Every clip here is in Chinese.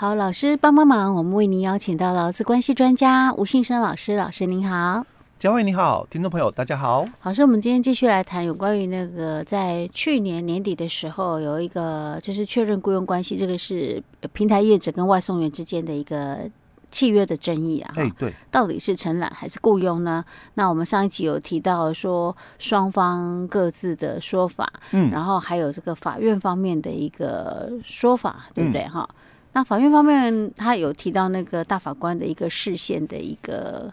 好，老师帮帮忙，我们为您邀请到劳资关系专家吴信生老师，老师您好。嘉惠你好，听众朋友大家好。老师，我们今天继续来谈有关于那个在去年年底的时候有一个就是确认雇佣关系，这个是平台业者跟外送员之间的一个契约的争议啊。哎，对，到底是承揽还是雇佣呢？那我们上一集有提到说双方各自的说法，嗯，然后还有这个法院方面的一个说法，对不对？哈、嗯。那法院方面，他有提到那个大法官的一个释宪的一个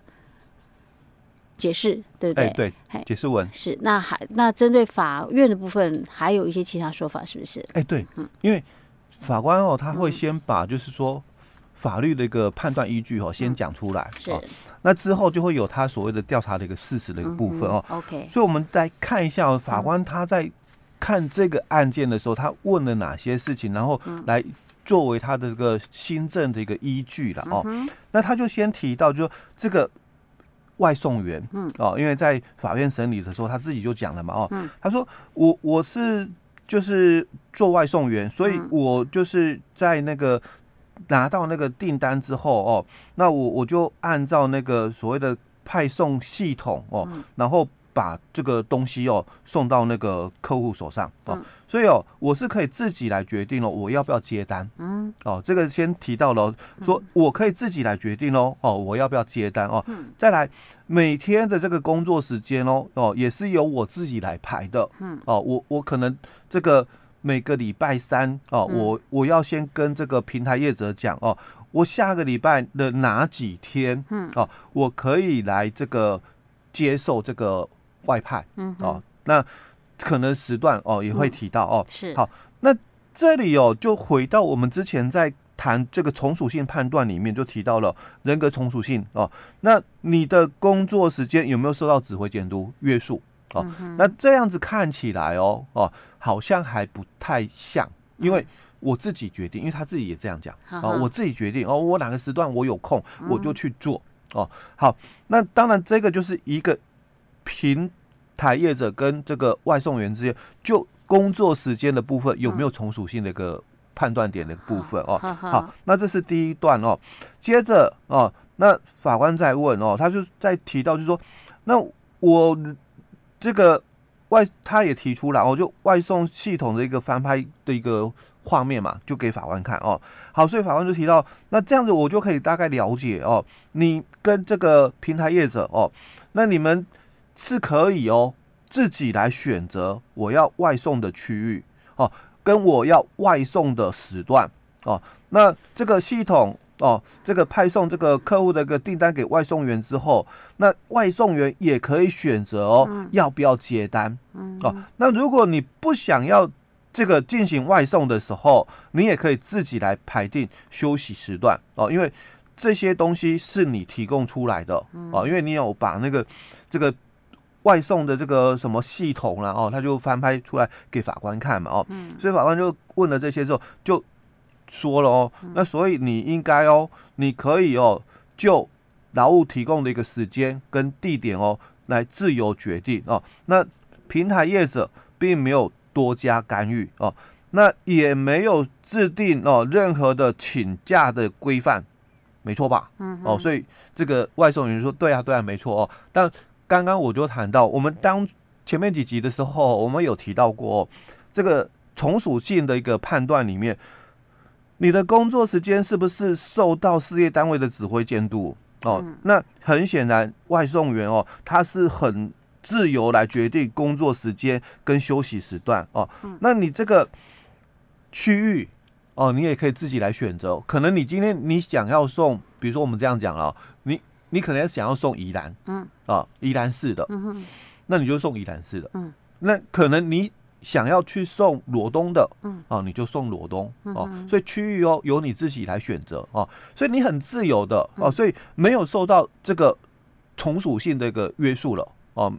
解释，对不对？哎、对，解释文是。那还那针对法院的部分，还有一些其他说法，是不是？哎，对，嗯，因为法官哦，他会先把就是说法律的一个判断依据哦，先讲出来，是。那之后就会有他所谓的调查的一个事实的一个部分哦。OK，所以我们再看一下法官他在看这个案件的时候，他问了哪些事情，然后来。作为他的这个新政的一个依据了哦，那他就先提到，就这个外送员，嗯。哦，因为在法院审理的时候，他自己就讲了嘛哦，他说我我是就是做外送员，所以我就是在那个拿到那个订单之后哦，那我我就按照那个所谓的派送系统哦，然后。把这个东西哦送到那个客户手上哦，所以哦我是可以自己来决定了，我要不要接单？嗯，哦，这个先提到了，说我可以自己来决定喽，哦，我要不要接单哦？再来每天的这个工作时间哦，哦也是由我自己来排的。嗯，哦，我我可能这个每个礼拜三哦，我我要先跟这个平台业者讲哦，我下个礼拜的哪几天，嗯，哦，我可以来这个接受这个。外派，嗯，哦，那可能时段哦也会提到哦，是。好，那这里哦就回到我们之前在谈这个从属性判断里面就提到了人格从属性哦，那你的工作时间有没有受到指挥监督约束哦？那这样子看起来哦哦好像还不太像，因为我自己决定，因为他自己也这样讲哦，我自己决定哦，我哪个时段我有空我就去做哦，好，那当然这个就是一个。平台业者跟这个外送员之间，就工作时间的部分有没有从属性的一个判断点的部分哦？好，那这是第一段哦。接着哦，那法官再问哦，他就在提到，就是说，那我这个外他也提出来哦，就外送系统的一个翻拍的一个画面嘛，就给法官看哦。好，所以法官就提到，那这样子我就可以大概了解哦，你跟这个平台业者哦，那你们。是可以哦，自己来选择我要外送的区域哦，跟我要外送的时段哦。那这个系统哦，这个派送这个客户的一个订单给外送员之后，那外送员也可以选择哦，要不要接单哦。那如果你不想要这个进行外送的时候，你也可以自己来排定休息时段哦，因为这些东西是你提供出来的哦，因为你有把那个这个。外送的这个什么系统啦，哦，他就翻拍出来给法官看嘛，哦，所以法官就问了这些之后，就说了哦，那所以你应该哦，你可以哦，就劳务提供的一个时间跟地点哦，来自由决定哦。那平台业者并没有多加干预哦，那也没有制定哦任何的请假的规范，没错吧？嗯，哦，所以这个外送员说对啊，对啊，没错哦，但。刚刚我就谈到，我们当前面几集的时候，我们有提到过这个从属性的一个判断里面，你的工作时间是不是受到事业单位的指挥监督哦？那很显然，外送员哦，他是很自由来决定工作时间跟休息时段哦。那你这个区域哦，你也可以自己来选择。可能你今天你想要送，比如说我们这样讲啊，你。你可能想要送宜兰，嗯，啊，宜兰市的，嗯哼，那你就送宜兰市的，嗯，那可能你想要去送罗东的，嗯，啊，你就送罗东，哦，所以区域哦由你自己来选择，哦，所以你很自由的，哦，所以没有受到这个从属性的一个约束了，哦，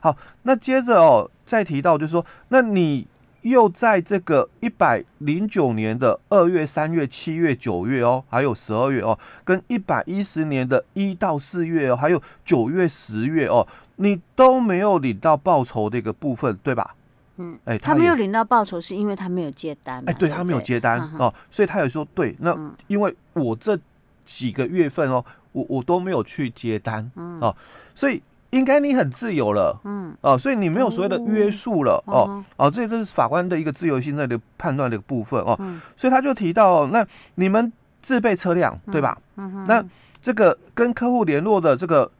好，那接着哦再提到就是说，那你。又在这个一百零九年的二月、三月、七月、九月哦，还有十二月哦，跟一百一十年的一到四月哦，还有九月、十月哦，你都没有领到报酬的一个部分，对吧？嗯，哎，他没有领到报酬是因为他没有接单，哎，对他没有接单哦，所以他也说对，那因为我这几个月份哦，我我都没有去接单，哦，所以应该你很自由了，嗯，哦，所以你没有所谓的约束了，哦，哦，所以这是法官的一个自由心在的判断的一个部分哦，所以他就提到，那你们自备车辆对吧？嗯，那这个跟客户联络的这个。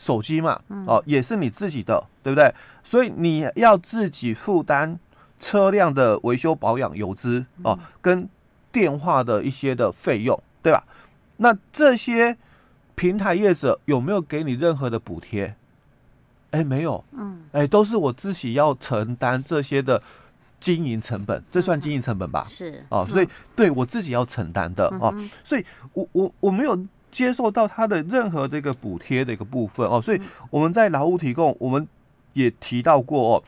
手机嘛，哦，也是你自己的，对不对？所以你要自己负担车辆的维修保养油资哦，跟电话的一些的费用，对吧？那这些平台业者有没有给你任何的补贴？哎，没有，嗯，哎，都是我自己要承担这些的经营成本，这算经营成本吧？是哦，所以对我自己要承担的哦，所以我我我没有。接受到他的任何这个补贴的一个部分哦，所以我们在劳务提供，我们也提到过哦。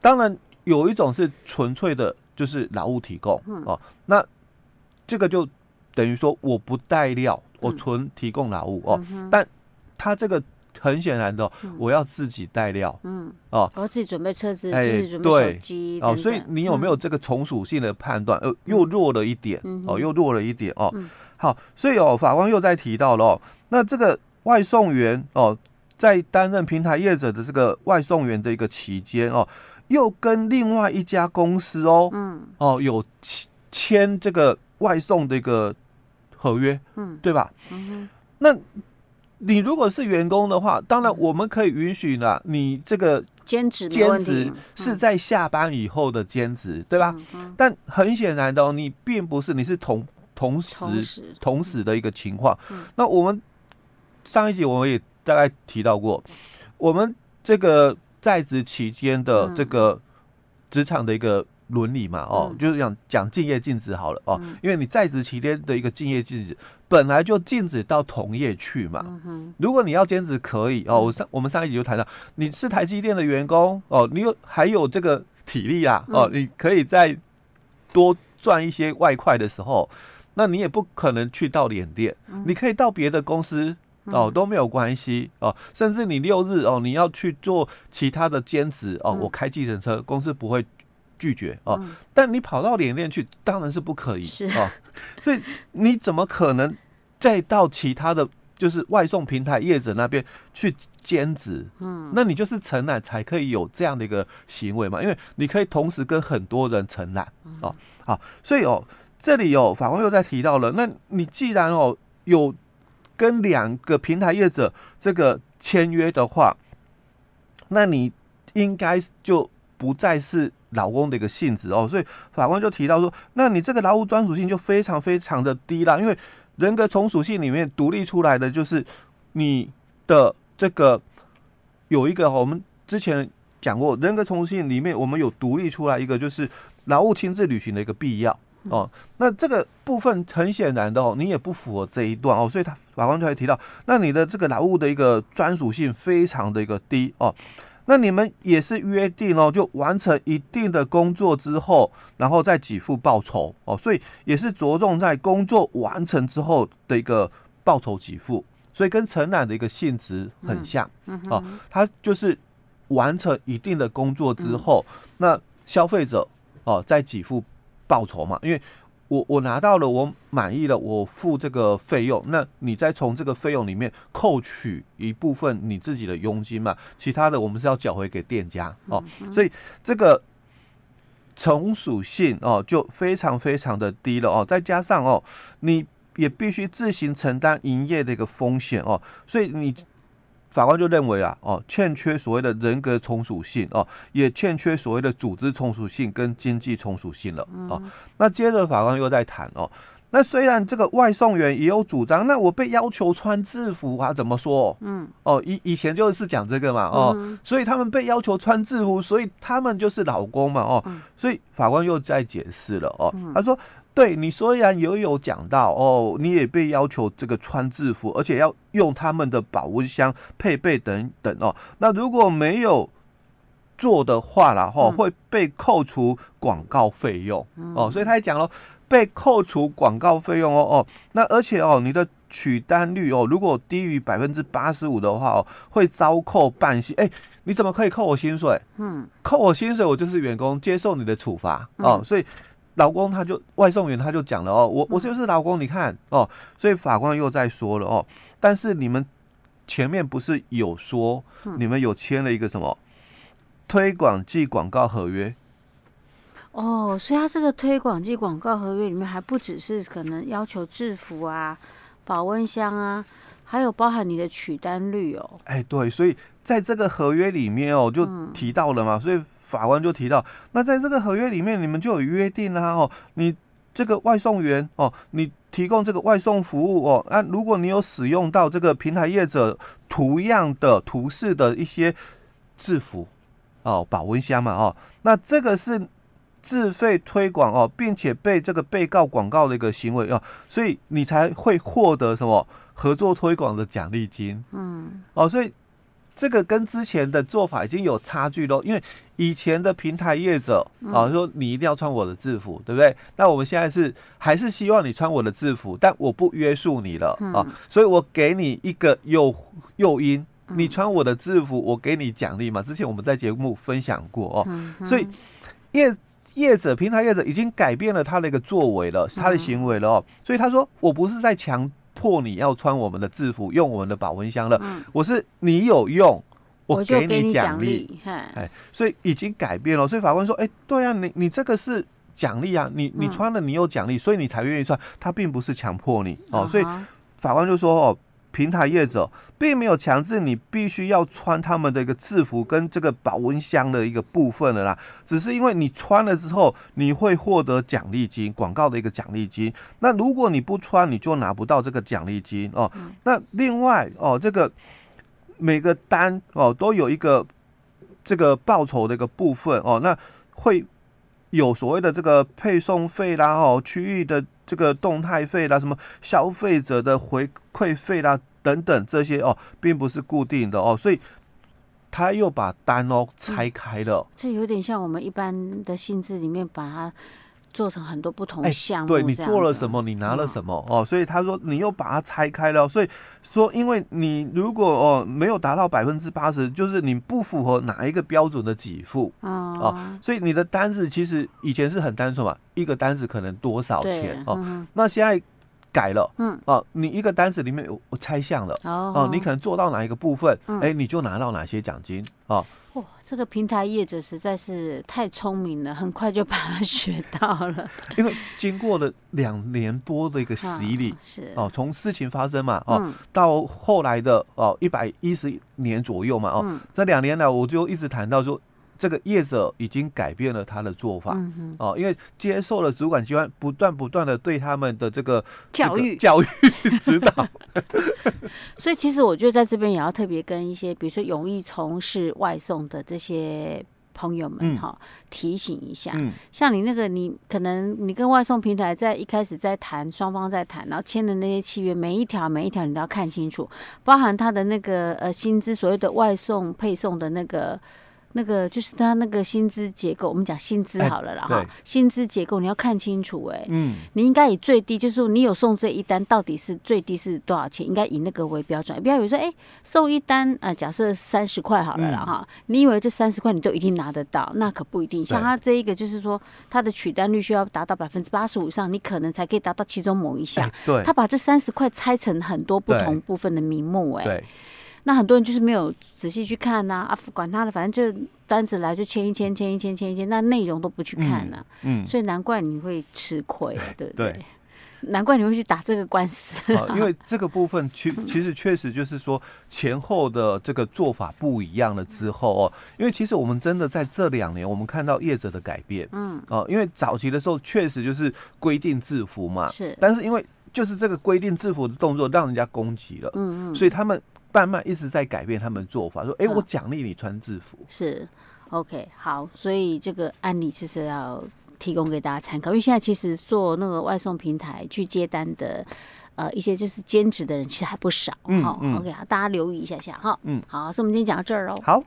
当然有一种是纯粹的，就是劳务提供哦。那这个就等于说我不带料，我纯提供劳务哦。但他这个很显然的，我要自己带料，嗯。哦，我自己准备车子，自己准备手机哦。所以你有没有这个从属性的判断？呃，又弱了一点哦，又弱了一点哦。好，所以哦，法官又在提到了哦，那这个外送员哦，在担任平台业者的这个外送员的一个期间哦，又跟另外一家公司哦，嗯，哦，有签签这个外送的一个合约，嗯，对吧？那你如果是员工的话，当然我们可以允许呢，你这个兼职兼职是在下班以后的兼职，对吧？但很显然的哦，你并不是，你是同。同时，同时，的一个情况。嗯、那我们上一集我们也大概提到过，我们这个在职期间的这个职场的一个伦理嘛，嗯、哦，就是讲讲敬业禁止好了哦，嗯、因为你在职期间的一个敬业禁止，本来就禁止到同业去嘛。嗯、如果你要兼职可以哦，我上我们上一集就谈到，你是台积电的员工哦，你有还有这个体力啊哦，你可以再多赚一些外快的时候。那你也不可能去到联电，嗯、你可以到别的公司哦，都没有关系哦。甚至你六日哦，你要去做其他的兼职哦，嗯、我开计程车，公司不会拒绝哦。嗯、但你跑到联电去，当然是不可以是哦。所以你怎么可能再到其他的就是外送平台业者那边去兼职？嗯，那你就是承揽才可以有这样的一个行为嘛？因为你可以同时跟很多人承揽哦。好，所以哦。这里有、哦、法官又在提到了，那你既然哦有跟两个平台业者这个签约的话，那你应该就不再是老公的一个性质哦，所以法官就提到说，那你这个劳务专属性就非常非常的低啦，因为人格从属性里面独立出来的就是你的这个有一个我们之前讲过，人格从属性里面我们有独立出来一个就是劳务亲自履行的一个必要。哦，那这个部分很显然的哦，你也不符合这一段哦，所以他法官就会提到，那你的这个劳务的一个专属性非常的一个低哦，那你们也是约定哦，就完成一定的工作之后，然后再给付报酬哦，所以也是着重在工作完成之后的一个报酬给付，所以跟承揽的一个性质很像哦，它就是完成一定的工作之后，那消费者哦再给付。报酬嘛，因为我我拿到了，我满意了，我付这个费用，那你再从这个费用里面扣取一部分你自己的佣金嘛，其他的我们是要缴回给店家哦，所以这个从属性哦就非常非常的低了哦，再加上哦你也必须自行承担营业的一个风险哦，所以你。法官就认为啊，哦，欠缺所谓的人格从属性哦，也欠缺所谓的组织从属性跟经济从属性了哦。那接着法官又在谈哦，那虽然这个外送员也有主张，那我被要求穿制服啊，怎么说？嗯，哦，以以前就是讲这个嘛，哦，所以他们被要求穿制服，所以他们就是老公嘛，哦，所以法官又在解释了哦，他说。对，你虽然也有讲到哦，你也被要求这个穿制服，而且要用他们的保温箱配备等等哦。那如果没有做的话啦，哈，会被扣除广告费用哦。所以他也讲了，被扣除广告费用哦哦。那而且哦，你的取单率哦，如果低于百分之八十五的话哦，会遭扣半薪。哎，你怎么可以扣我薪水？嗯，扣我薪水，我就是员工，接受你的处罚哦。所以劳工他就外送员他就讲了哦，我我就是老公，你看哦。所以法官又在说了哦，但是你们前面不是有说你们有签了一个什么推广暨广告合约？哦，所以他这个推广暨广告合约里面还不只是可能要求制服啊、保温箱啊，还有包含你的取单率哦。哎，对，所以在这个合约里面哦，就提到了嘛，嗯、所以法官就提到，那在这个合约里面，你们就有约定啦哦，你这个外送员哦，你提供这个外送服务哦，那、啊、如果你有使用到这个平台业者图样的图示的一些制服哦、保温箱嘛哦，那这个是。自费推广哦，并且被这个被告广告的一个行为哦，所以你才会获得什么合作推广的奖励金。嗯，哦，所以这个跟之前的做法已经有差距喽。因为以前的平台业者啊，说你一定要穿我的制服，对不对？那我们现在是还是希望你穿我的制服，但我不约束你了啊，所以我给你一个诱诱因，你穿我的制服，我给你奖励嘛。之前我们在节目分享过哦，所以业。业者平台业者已经改变了他的一个作为了，他的行为了哦，所以他说，我不是在强迫你要穿我们的制服，用我们的保温箱了，我是你有用，我给你奖励，哎，所以已经改变了，所以法官说，哎，对啊，你你这个是奖励啊，你你穿了你有奖励，所以你才愿意穿，他并不是强迫你哦，所以法官就说哦。平台业者并没有强制你必须要穿他们的一个制服跟这个保温箱的一个部分的啦，只是因为你穿了之后，你会获得奖励金，广告的一个奖励金。那如果你不穿，你就拿不到这个奖励金哦。那另外哦，这个每个单哦都有一个这个报酬的一个部分哦，那会有所谓的这个配送费啦哦，区域的。这个动态费啦，什么消费者的回馈费啦，等等这些哦，并不是固定的哦，所以他又把单哦拆开了。这有点像我们一般的薪资里面把它做成很多不同项目。对，你做了什么，你拿了什么哦，所以他说你又把它拆开了，所以。说，因为你如果哦没有达到百分之八十，就是你不符合哪一个标准的给付哦，哦，所以你的单子其实以前是很单纯嘛，一个单子可能多少钱哦，嗯、那现在改了，嗯哦，你一个单子里面有我拆项了哦，哦，你可能做到哪一个部分，哎、嗯，你就拿到哪些奖金哦。哇，这个平台业者实在是太聪明了，很快就把它学到了。因为经过了两年多的一个洗礼，是哦，从事情发生嘛，哦，到后来的哦一百一十年左右嘛，哦，这两年来我就一直谈到说。这个业者已经改变了他的做法，哦，因为接受了主管机关不断不断的对他们的这个教育、教育指导，所以其实我觉得在这边也要特别跟一些，比如说容易从事外送的这些朋友们哈、嗯、提醒一下，嗯、像你那个，你可能你跟外送平台在一开始在谈，双方在谈，然后签的那些契约，每一条每一条你都要看清楚，包含他的那个呃薪资，所谓的外送配送的那个。那个就是他那个薪资结构，我们讲薪资好了啦哈。薪资结构你要看清楚哎，嗯，你应该以最低，就是说你有送这一单，到底是最低是多少钱？应该以那个为标准，不要以为说哎，送一单啊，假设三十块好了啦哈。你以为这三十块你都一定拿得到？那可不一定。像他这一个就是说，他的取单率需要达到百分之八十五以上，你可能才可以达到其中某一项。对，他把这三十块拆成很多不同部分的名目哎。对。那很多人就是没有仔细去看呐，啊，管他的，反正就单子来就签一签，签一签，签一签，那内容都不去看呐，嗯，所以难怪你会吃亏，对不对？难怪你会去打这个官司，啊因为这个部分其其实确实就是说前后的这个做法不一样了之后哦，因为其实我们真的在这两年，我们看到业者的改变，嗯，哦，因为早期的时候确实就是规定制服嘛，是，但是因为就是这个规定制服的动作让人家攻击了，嗯嗯，所以他们。慢慢一直在改变他们的做法，说：“哎、欸，我奖励你穿制服。”是，OK，好，所以这个案例其实要提供给大家参考，因为现在其实做那个外送平台去接单的，呃，一些就是兼职的人其实还不少，嗯，嗯，OK，好，大家留意一下下哈，嗯，好，所以我们今天讲到这儿喽，好。